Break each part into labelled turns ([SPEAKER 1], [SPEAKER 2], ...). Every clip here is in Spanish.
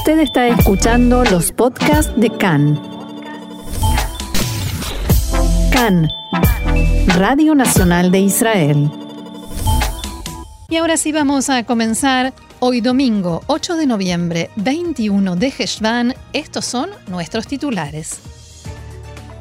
[SPEAKER 1] Usted está escuchando los podcasts de CAN. CAN, Radio Nacional de Israel. Y ahora sí vamos a comenzar hoy domingo 8 de noviembre, 21 de Heshvan. Estos son nuestros titulares.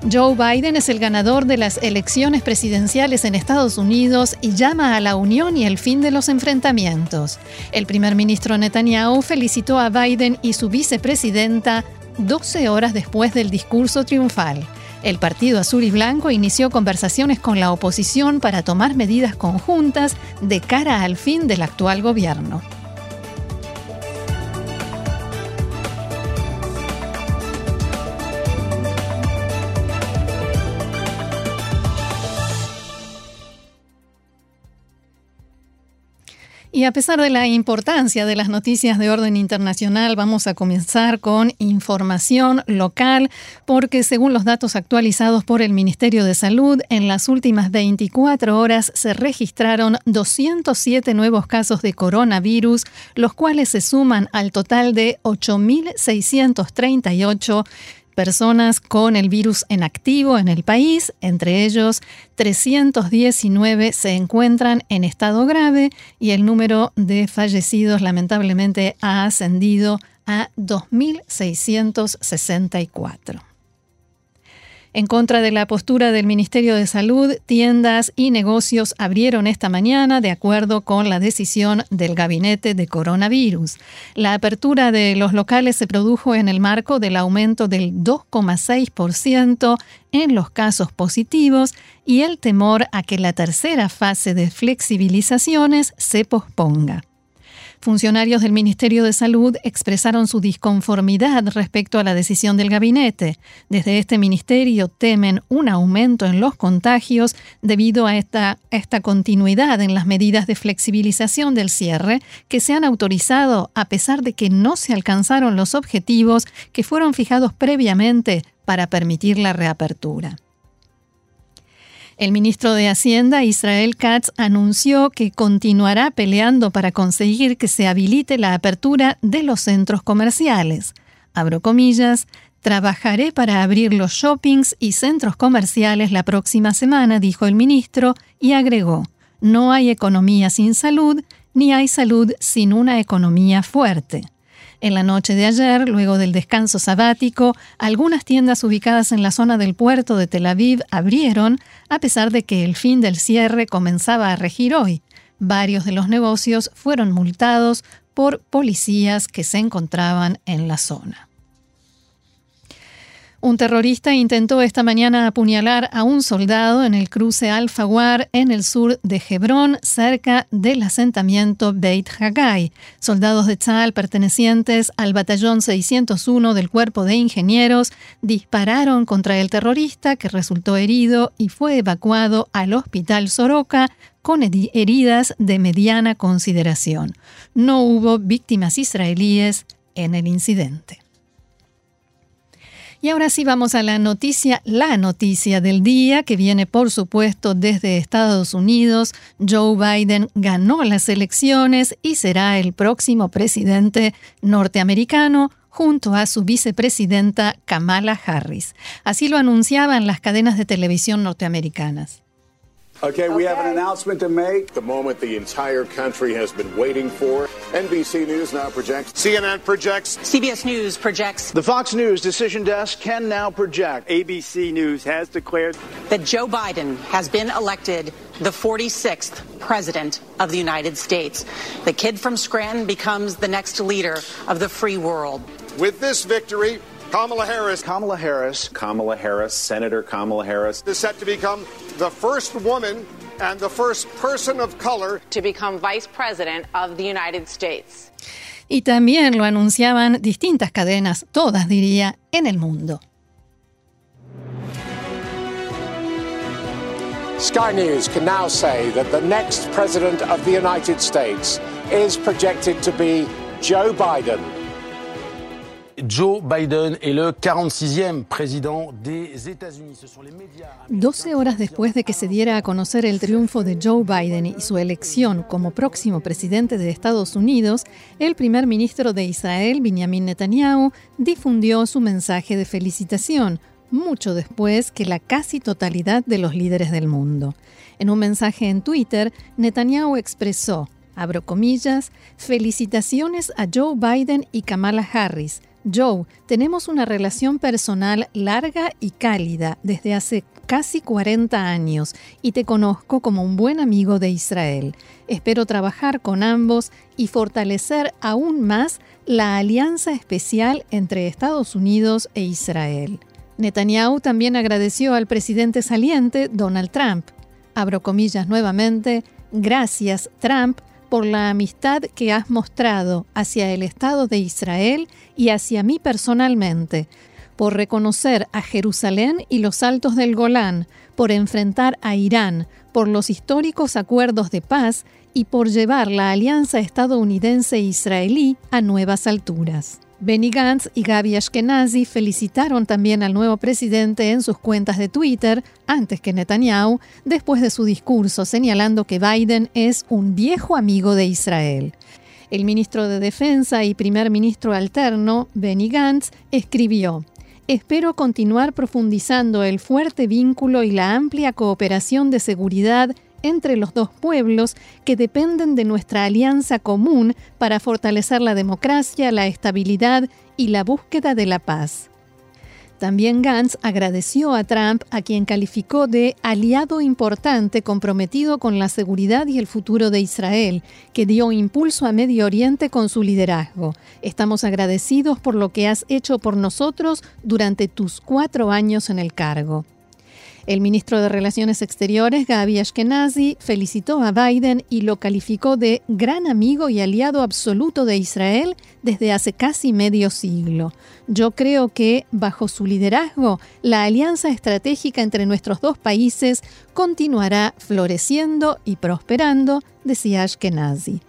[SPEAKER 1] Joe Biden es el ganador de las elecciones presidenciales en Estados Unidos y llama a la unión y el fin de los enfrentamientos. El primer ministro Netanyahu felicitó a Biden y su vicepresidenta 12 horas después del discurso triunfal. El Partido Azul y Blanco inició conversaciones con la oposición para tomar medidas conjuntas de cara al fin del actual gobierno. Y a pesar de la importancia de las noticias de orden internacional, vamos a comenzar con información local, porque según los datos actualizados por el Ministerio de Salud, en las últimas 24 horas se registraron 207 nuevos casos de coronavirus, los cuales se suman al total de 8.638 personas con el virus en activo en el país, entre ellos 319 se encuentran en estado grave y el número de fallecidos lamentablemente ha ascendido a 2.664. En contra de la postura del Ministerio de Salud, tiendas y negocios abrieron esta mañana de acuerdo con la decisión del gabinete de coronavirus. La apertura de los locales se produjo en el marco del aumento del 2,6% en los casos positivos y el temor a que la tercera fase de flexibilizaciones se posponga. Funcionarios del Ministerio de Salud expresaron su disconformidad respecto a la decisión del gabinete. Desde este ministerio temen un aumento en los contagios debido a esta, esta continuidad en las medidas de flexibilización del cierre que se han autorizado a pesar de que no se alcanzaron los objetivos que fueron fijados previamente para permitir la reapertura. El ministro de Hacienda, Israel Katz, anunció que continuará peleando para conseguir que se habilite la apertura de los centros comerciales. Abro comillas, trabajaré para abrir los shoppings y centros comerciales la próxima semana, dijo el ministro, y agregó, no hay economía sin salud, ni hay salud sin una economía fuerte. En la noche de ayer, luego del descanso sabático, algunas tiendas ubicadas en la zona del puerto de Tel Aviv abrieron, a pesar de que el fin del cierre comenzaba a regir hoy. Varios de los negocios fueron multados por policías que se encontraban en la zona. Un terrorista intentó esta mañana apuñalar a un soldado en el cruce Al-Fawar en el sur de Hebrón, cerca del asentamiento Beit Haggai. Soldados de Tzal pertenecientes al batallón 601 del Cuerpo de Ingenieros dispararon contra el terrorista que resultó herido y fue evacuado al hospital Soroka con heridas de mediana consideración. No hubo víctimas israelíes en el incidente. Y ahora sí vamos a la noticia, la noticia del día, que viene por supuesto desde Estados Unidos. Joe Biden ganó las elecciones y será el próximo presidente norteamericano junto a su vicepresidenta Kamala Harris. Así lo anunciaban las cadenas de televisión norteamericanas.
[SPEAKER 2] Okay, we have an announcement to make. The moment the entire country has been waiting for. NBC News now projects. CNN projects.
[SPEAKER 3] CBS News projects.
[SPEAKER 4] The Fox News decision desk can now project. ABC News has declared
[SPEAKER 3] that Joe Biden has been elected the 46th President of the United States. The kid from Scranton becomes the next leader of the free world.
[SPEAKER 2] With this victory, Kamala Harris.
[SPEAKER 4] Kamala Harris.
[SPEAKER 5] Kamala Harris, Senator Kamala Harris.
[SPEAKER 2] Is set to become the first woman and the first person of color
[SPEAKER 6] to become Vice President of the United States.
[SPEAKER 1] Y también lo anunciaban distintas cadenas, todas diría, en el mundo.
[SPEAKER 7] Sky News can now say that the next President of the United States is projected to be Joe Biden.
[SPEAKER 8] Joe Biden est le 46e président des États-Unis. Ce sont les médias.
[SPEAKER 1] 12 horas después de que se diera a conocer el triunfo de Joe Biden y su elección como próximo presidente de Estados Unidos, el primer ministro de Israel, Benjamin Netanyahu, difundió su mensaje de felicitación, mucho después que la casi totalidad de los líderes del mundo. En un mensaje en Twitter, Netanyahu expresó, abro comillas, felicitaciones a Joe Biden y Kamala Harris. Joe, tenemos una relación personal larga y cálida desde hace casi 40 años y te conozco como un buen amigo de Israel. Espero trabajar con ambos y fortalecer aún más la alianza especial entre Estados Unidos e Israel. Netanyahu también agradeció al presidente saliente, Donald Trump. Abro comillas nuevamente, gracias Trump por la amistad que has mostrado hacia el Estado de Israel y hacia mí personalmente, por reconocer a Jerusalén y los altos del Golán, por enfrentar a Irán, por los históricos acuerdos de paz y por llevar la alianza estadounidense-israelí a nuevas alturas. Benny Gantz y Gaby Ashkenazi felicitaron también al nuevo presidente en sus cuentas de Twitter, antes que Netanyahu, después de su discurso señalando que Biden es un viejo amigo de Israel. El ministro de Defensa y primer ministro alterno, Benny Gantz, escribió, Espero continuar profundizando el fuerte vínculo y la amplia cooperación de seguridad entre los dos pueblos que dependen de nuestra alianza común para fortalecer la democracia, la estabilidad y la búsqueda de la paz. También Gantz agradeció a Trump, a quien calificó de aliado importante comprometido con la seguridad y el futuro de Israel, que dio impulso a Medio Oriente con su liderazgo. Estamos agradecidos por lo que has hecho por nosotros durante tus cuatro años en el cargo. El ministro de Relaciones Exteriores, Gaby Ashkenazi, felicitó a Biden y lo calificó de gran amigo y aliado absoluto de Israel desde hace casi medio siglo. Yo creo que, bajo su liderazgo, la alianza estratégica entre nuestros dos países continuará floreciendo y prosperando, decía Ashkenazi.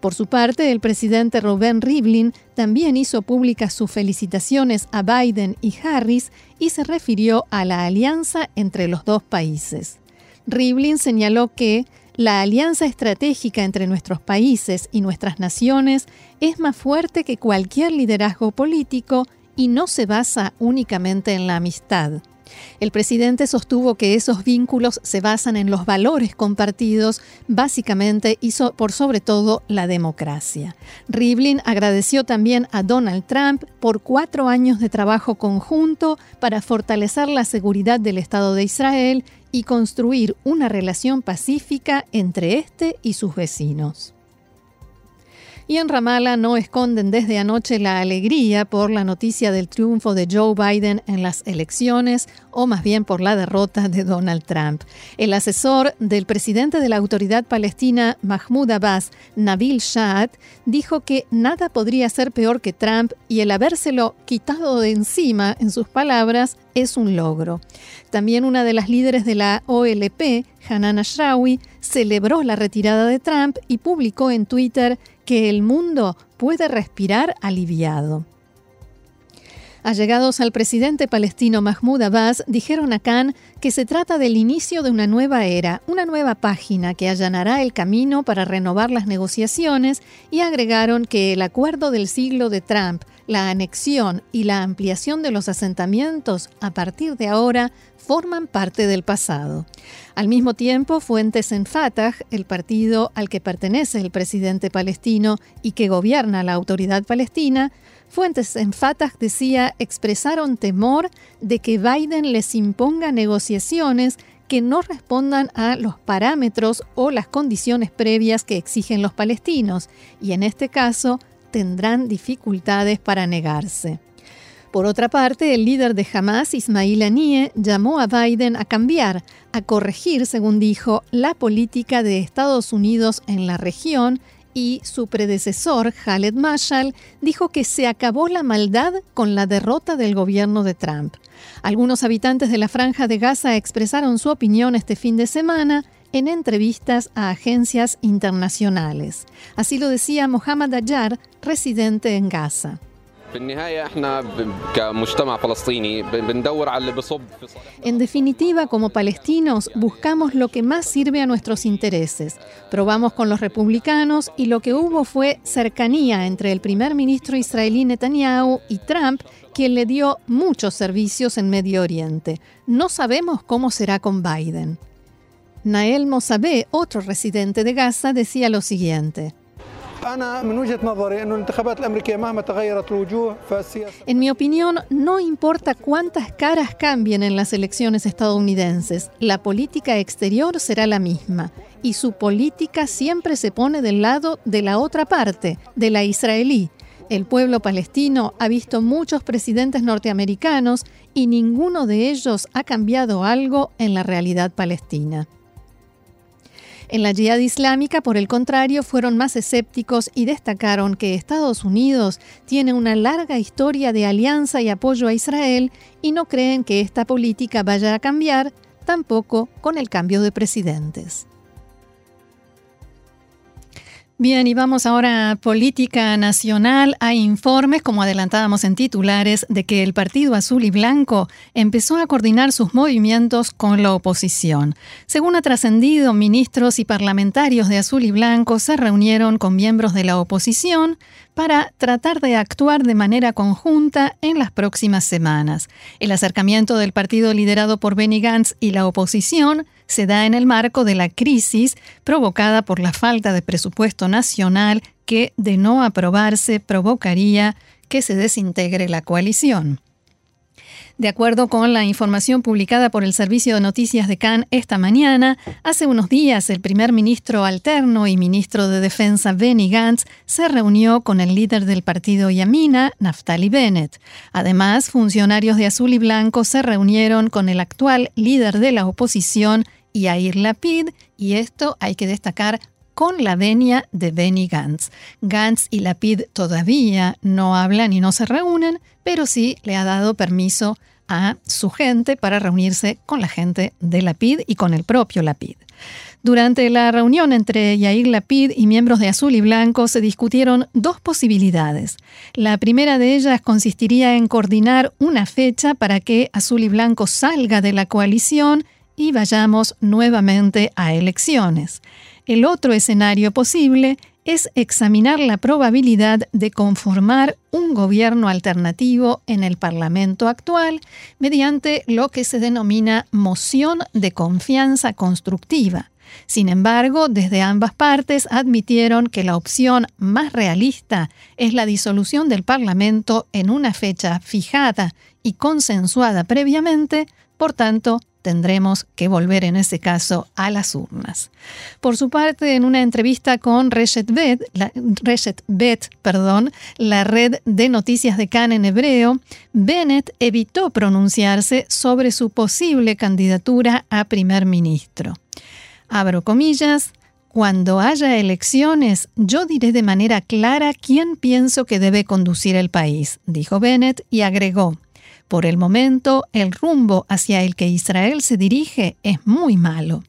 [SPEAKER 1] Por su parte, el presidente Rubén Rivlin también hizo públicas sus felicitaciones a Biden y Harris y se refirió a la alianza entre los dos países. Rivlin señaló que la alianza estratégica entre nuestros países y nuestras naciones es más fuerte que cualquier liderazgo político y no se basa únicamente en la amistad. El presidente sostuvo que esos vínculos se basan en los valores compartidos, básicamente y por sobre todo la democracia. Rivlin agradeció también a Donald Trump por cuatro años de trabajo conjunto para fortalecer la seguridad del Estado de Israel y construir una relación pacífica entre este y sus vecinos. Y en Ramallah no esconden desde anoche la alegría por la noticia del triunfo de Joe Biden en las elecciones, o más bien por la derrota de Donald Trump. El asesor del presidente de la autoridad palestina, Mahmoud Abbas, Nabil Shahad, dijo que nada podría ser peor que Trump y el habérselo quitado de encima, en sus palabras, es un logro. También una de las líderes de la OLP, Hanan Ashrawi, celebró la retirada de Trump y publicó en Twitter que el mundo puede respirar aliviado. Allegados al presidente palestino Mahmoud Abbas dijeron a Khan que se trata del inicio de una nueva era, una nueva página que allanará el camino para renovar las negociaciones y agregaron que el acuerdo del siglo de Trump, la anexión y la ampliación de los asentamientos a partir de ahora forman parte del pasado. Al mismo tiempo, fuentes en Fatah, el partido al que pertenece el presidente palestino y que gobierna la autoridad palestina, fuentes en Fatah decía expresaron temor de que Biden les imponga negociaciones que no respondan a los parámetros o las condiciones previas que exigen los palestinos, y en este caso tendrán dificultades para negarse. Por otra parte, el líder de Hamas, Ismail Haniyeh, llamó a Biden a cambiar, a corregir, según dijo, la política de Estados Unidos en la región y su predecesor, Khaled Mashal, dijo que se acabó la maldad con la derrota del gobierno de Trump. Algunos habitantes de la franja de Gaza expresaron su opinión este fin de semana en entrevistas a agencias internacionales. Así lo decía Mohammad Ayar, residente en Gaza. En definitiva, como palestinos, buscamos lo que más sirve a nuestros intereses. Probamos con los republicanos y lo que hubo fue cercanía entre el primer ministro israelí Netanyahu y Trump, quien le dio muchos servicios en Medio Oriente. No sabemos cómo será con Biden. Nael Mosabé, otro residente de Gaza, decía lo siguiente. En mi opinión, no importa cuántas caras cambien en las elecciones estadounidenses, la política exterior será la misma y su política siempre se pone del lado de la otra parte, de la israelí. El pueblo palestino ha visto muchos presidentes norteamericanos y ninguno de ellos ha cambiado algo en la realidad palestina. En la yihad islámica, por el contrario, fueron más escépticos y destacaron que Estados Unidos tiene una larga historia de alianza y apoyo a Israel y no creen que esta política vaya a cambiar, tampoco con el cambio de presidentes. Bien, y vamos ahora a política nacional. Hay informes, como adelantábamos en titulares, de que el Partido Azul y Blanco empezó a coordinar sus movimientos con la oposición. Según ha trascendido, ministros y parlamentarios de Azul y Blanco se reunieron con miembros de la oposición para tratar de actuar de manera conjunta en las próximas semanas. El acercamiento del partido liderado por Benny Gantz y la oposición se da en el marco de la crisis provocada por la falta de presupuesto nacional que, de no aprobarse, provocaría que se desintegre la coalición. De acuerdo con la información publicada por el Servicio de Noticias de Cannes esta mañana, hace unos días el primer ministro alterno y ministro de Defensa Benny Gantz se reunió con el líder del partido Yamina, Naftali Bennett. Además, funcionarios de Azul y Blanco se reunieron con el actual líder de la oposición, Yair Lapid, y esto hay que destacar con la venia de Benny Gantz. Gantz y Lapid todavía no hablan y no se reúnen, pero sí le ha dado permiso a su gente para reunirse con la gente de Lapid y con el propio Lapid. Durante la reunión entre Yair Lapid y miembros de Azul y Blanco se discutieron dos posibilidades. La primera de ellas consistiría en coordinar una fecha para que Azul y Blanco salga de la coalición y vayamos nuevamente a elecciones. El otro escenario posible es examinar la probabilidad de conformar un gobierno alternativo en el Parlamento actual mediante lo que se denomina moción de confianza constructiva. Sin embargo, desde ambas partes admitieron que la opción más realista es la disolución del Parlamento en una fecha fijada y consensuada previamente, por tanto, tendremos que volver en ese caso a las urnas. Por su parte, en una entrevista con Reshet Bet, la, perdón, la red de noticias de Cannes en hebreo, Bennett evitó pronunciarse sobre su posible candidatura a primer ministro. Abro comillas, cuando haya elecciones, yo diré de manera clara quién pienso que debe conducir el país, dijo Bennett y agregó, por el momento, el rumbo hacia el que Israel se dirige es muy malo.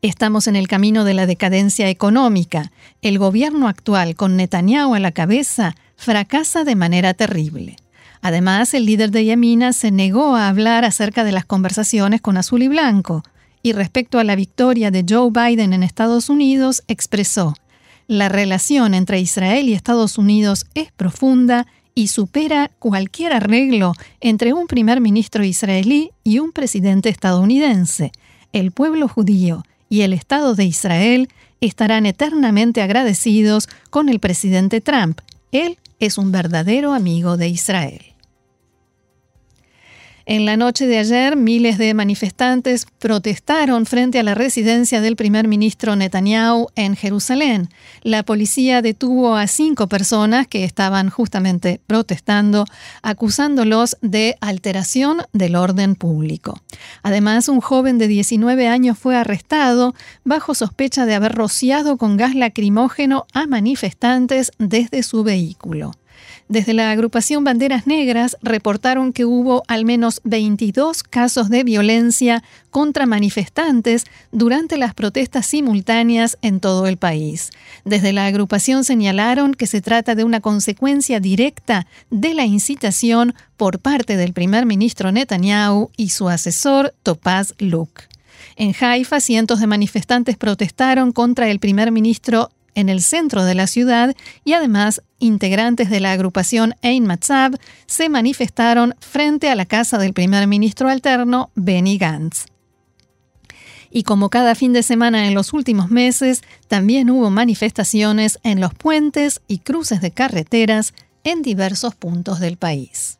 [SPEAKER 1] Estamos en el camino de la decadencia económica. El gobierno actual, con Netanyahu a la cabeza, fracasa de manera terrible. Además, el líder de Yamina se negó a hablar acerca de las conversaciones con Azul y Blanco, y respecto a la victoria de Joe Biden en Estados Unidos, expresó, la relación entre Israel y Estados Unidos es profunda y supera cualquier arreglo entre un primer ministro israelí y un presidente estadounidense. El pueblo judío y el Estado de Israel estarán eternamente agradecidos con el presidente Trump. Él es un verdadero amigo de Israel. En la noche de ayer, miles de manifestantes protestaron frente a la residencia del primer ministro Netanyahu en Jerusalén. La policía detuvo a cinco personas que estaban justamente protestando, acusándolos de alteración del orden público. Además, un joven de 19 años fue arrestado bajo sospecha de haber rociado con gas lacrimógeno a manifestantes desde su vehículo. Desde la agrupación Banderas Negras reportaron que hubo al menos 22 casos de violencia contra manifestantes durante las protestas simultáneas en todo el país. Desde la agrupación señalaron que se trata de una consecuencia directa de la incitación por parte del primer ministro Netanyahu y su asesor Topaz Luk. En Haifa, cientos de manifestantes protestaron contra el primer ministro en el centro de la ciudad y además integrantes de la agrupación Ein Matzab se manifestaron frente a la casa del primer ministro alterno Benny Gantz. Y como cada fin de semana en los últimos meses, también hubo manifestaciones en los puentes y cruces de carreteras en diversos puntos del país.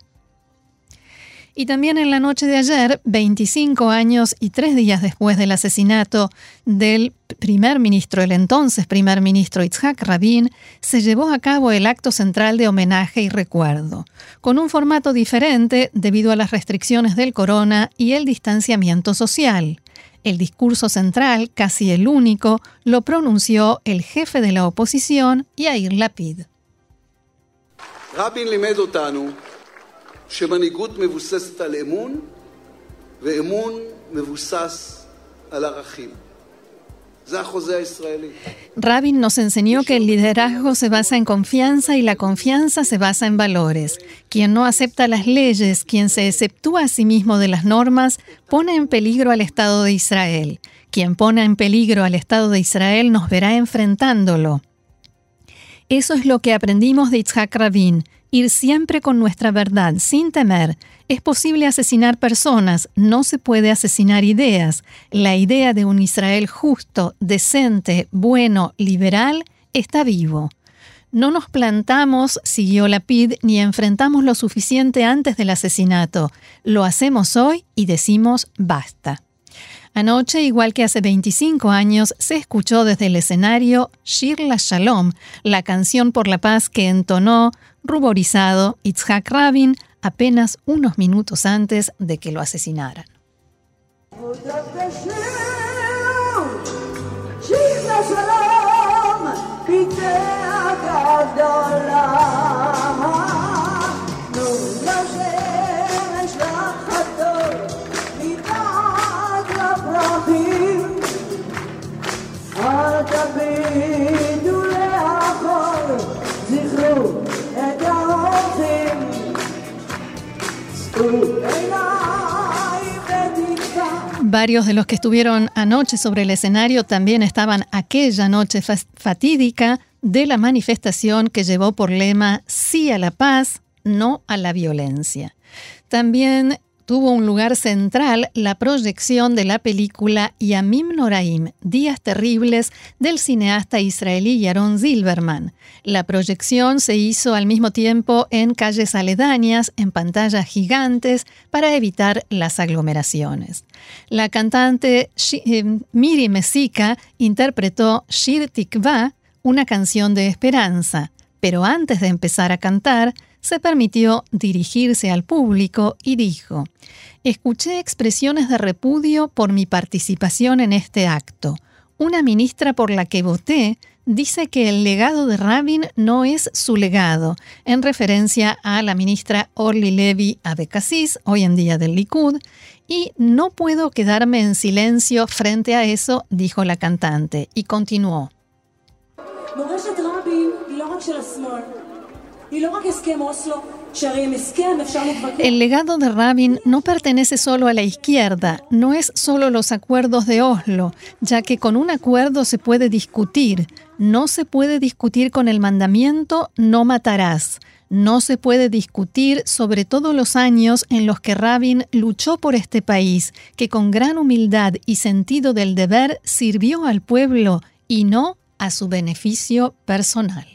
[SPEAKER 1] Y también en la noche de ayer, 25 años y tres días después del asesinato del primer ministro, el entonces primer ministro Itzhak Rabin, se llevó a cabo el acto central de homenaje y recuerdo, con un formato diferente debido a las restricciones del corona y el distanciamiento social. El discurso central, casi el único, lo pronunció el jefe de la oposición, Yair Lapid.
[SPEAKER 9] Rabin שמנהיגות מבוססת על אמון, ואמון מבוסס על ערכים.
[SPEAKER 1] Rabin nos enseñó que el liderazgo se basa en confianza y la confianza se basa en valores. Quien no acepta las leyes, quien se exceptúa a sí mismo de las normas, pone en peligro al Estado de Israel. Quien pone en peligro al Estado de Israel nos verá enfrentándolo. Eso es lo que aprendimos de Itzhak Rabin ir siempre con nuestra verdad, sin temer. Es posible asesinar personas, no se puede asesinar ideas. La idea de un Israel justo, decente, bueno, liberal, está vivo. No nos plantamos, siguió Lapid, ni enfrentamos lo suficiente antes del asesinato. Lo hacemos hoy y decimos basta. Anoche, igual que hace 25 años, se escuchó desde el escenario Shir la Shalom, la canción por la paz que entonó, ruborizado, Itzhak Rabin apenas unos minutos antes de que lo asesinaran. Varios de los que estuvieron anoche sobre el escenario también estaban aquella noche fatídica de la manifestación que llevó por lema sí a la paz, no a la violencia. También tuvo un lugar central la proyección de la película Yamim Noraim, Días Terribles, del cineasta israelí Yaron Zilberman. La proyección se hizo al mismo tiempo en calles aledañas, en pantallas gigantes, para evitar las aglomeraciones. La cantante eh, Miri Mesika interpretó Shir Tikva, una canción de esperanza, pero antes de empezar a cantar, se permitió dirigirse al público y dijo, Escuché expresiones de repudio por mi participación en este acto. Una ministra por la que voté dice que el legado de Rabin no es su legado, en referencia a la ministra Orly Levy Abekassis, hoy en día del Likud, y no puedo quedarme en silencio frente a eso, dijo la cantante, y continuó. El legado de Rabin no pertenece solo a la izquierda, no es solo los acuerdos de Oslo, ya que con un acuerdo se puede discutir. No se puede discutir con el mandamiento no matarás. No se puede discutir sobre todos los años en los que Rabin luchó por este país, que con gran humildad y sentido del deber sirvió al pueblo y no a su beneficio personal.